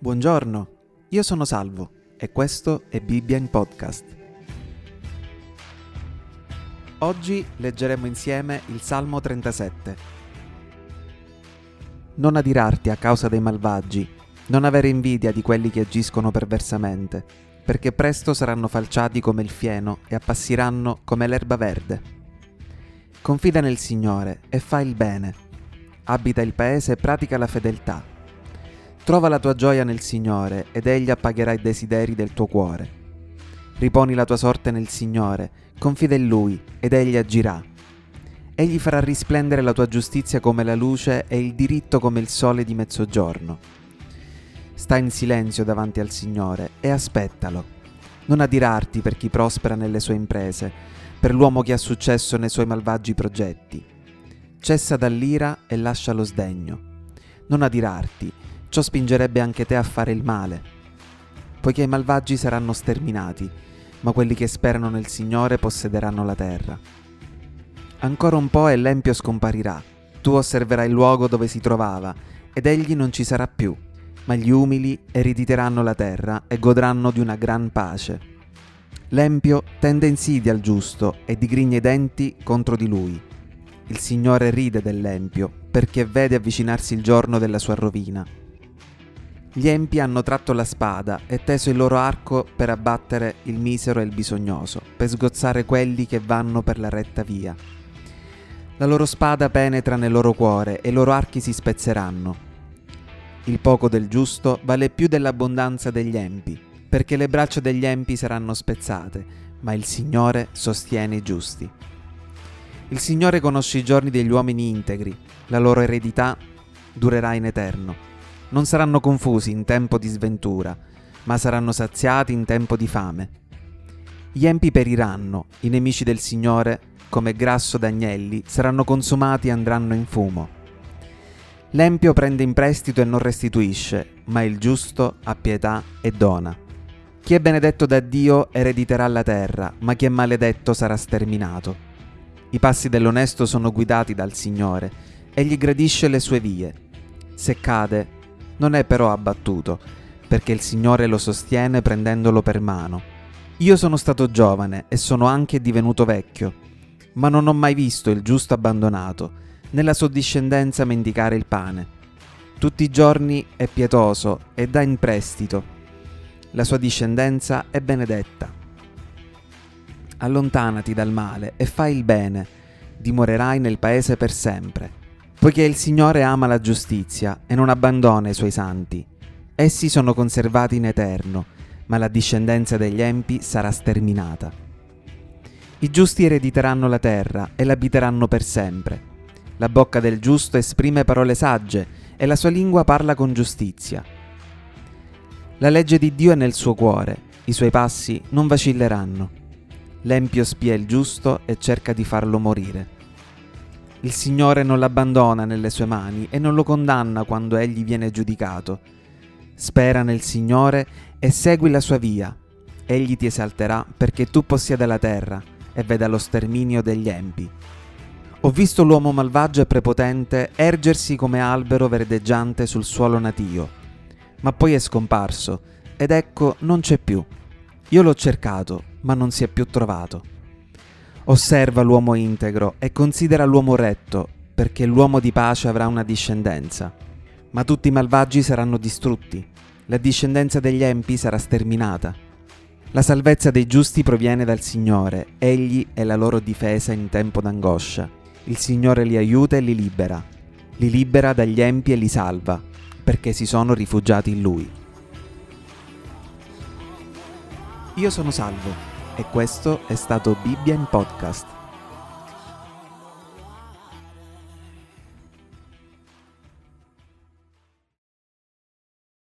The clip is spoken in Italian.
Buongiorno, io sono Salvo e questo è Bibbia in podcast. Oggi leggeremo insieme il Salmo 37. Non adirarti a causa dei malvagi, non avere invidia di quelli che agiscono perversamente, perché presto saranno falciati come il fieno e appassiranno come l'erba verde. Confida nel Signore e fa il bene. Abita il paese e pratica la fedeltà Trova la tua gioia nel Signore ed Egli appagherà i desideri del tuo cuore. Riponi la tua sorte nel Signore, confida in Lui ed Egli agirà. Egli farà risplendere la tua giustizia come la luce e il diritto come il sole di mezzogiorno. Sta in silenzio davanti al Signore e aspettalo. Non adirarti per chi prospera nelle sue imprese, per l'uomo che ha successo nei suoi malvagi progetti. Cessa dall'ira e lascia lo sdegno. Non adirarti, Ciò spingerebbe anche te a fare il male, poiché i malvagi saranno sterminati, ma quelli che sperano nel Signore possederanno la terra. Ancora un po' e l'empio scomparirà, tu osserverai il luogo dove si trovava, ed egli non ci sarà più, ma gli umili erediteranno la terra e godranno di una gran pace. L'empio tende insidia al giusto e digrigna i denti contro di lui. Il Signore ride dell'empio, perché vede avvicinarsi il giorno della sua rovina. Gli empi hanno tratto la spada e teso il loro arco per abbattere il misero e il bisognoso, per sgozzare quelli che vanno per la retta via. La loro spada penetra nel loro cuore e i loro archi si spezzeranno. Il poco del giusto vale più dell'abbondanza degli empi, perché le braccia degli empi saranno spezzate, ma il Signore sostiene i giusti. Il Signore conosce i giorni degli uomini integri, la loro eredità durerà in eterno non saranno confusi in tempo di sventura, ma saranno saziati in tempo di fame. Gli empi periranno, i nemici del Signore, come grasso d'agnelli, saranno consumati e andranno in fumo. L'empio prende in prestito e non restituisce, ma il giusto ha pietà e dona. Chi è benedetto da Dio erediterà la terra, ma chi è maledetto sarà sterminato. I passi dell'onesto sono guidati dal Signore, egli gradisce le sue vie. Se cade, non è però abbattuto, perché il Signore lo sostiene prendendolo per mano. Io sono stato giovane e sono anche divenuto vecchio, ma non ho mai visto il giusto abbandonato, né la sua discendenza mendicare il pane. Tutti i giorni è pietoso e dà in prestito. La sua discendenza è benedetta. Allontanati dal male e fai il bene, dimorerai nel paese per sempre poiché il Signore ama la giustizia e non abbandona i suoi santi. Essi sono conservati in eterno, ma la discendenza degli empi sarà sterminata. I giusti erediteranno la terra e l'abiteranno per sempre. La bocca del giusto esprime parole sagge e la sua lingua parla con giustizia. La legge di Dio è nel suo cuore, i suoi passi non vacilleranno. L'empio spia il giusto e cerca di farlo morire. Il Signore non l'abbandona nelle sue mani e non lo condanna quando egli viene giudicato. Spera nel Signore e segui la sua via. Egli ti esalterà perché tu possieda la terra e veda lo sterminio degli empi. Ho visto l'uomo malvagio e prepotente ergersi come albero verdeggiante sul suolo natio, ma poi è scomparso ed ecco non c'è più. Io l'ho cercato, ma non si è più trovato. Osserva l'uomo integro e considera l'uomo retto, perché l'uomo di pace avrà una discendenza. Ma tutti i malvagi saranno distrutti, la discendenza degli empi sarà sterminata. La salvezza dei giusti proviene dal Signore, Egli è la loro difesa in tempo d'angoscia. Il Signore li aiuta e li libera. Li libera dagli empi e li salva, perché si sono rifugiati in Lui. Io sono salvo e questo è stato Bibbia in podcast.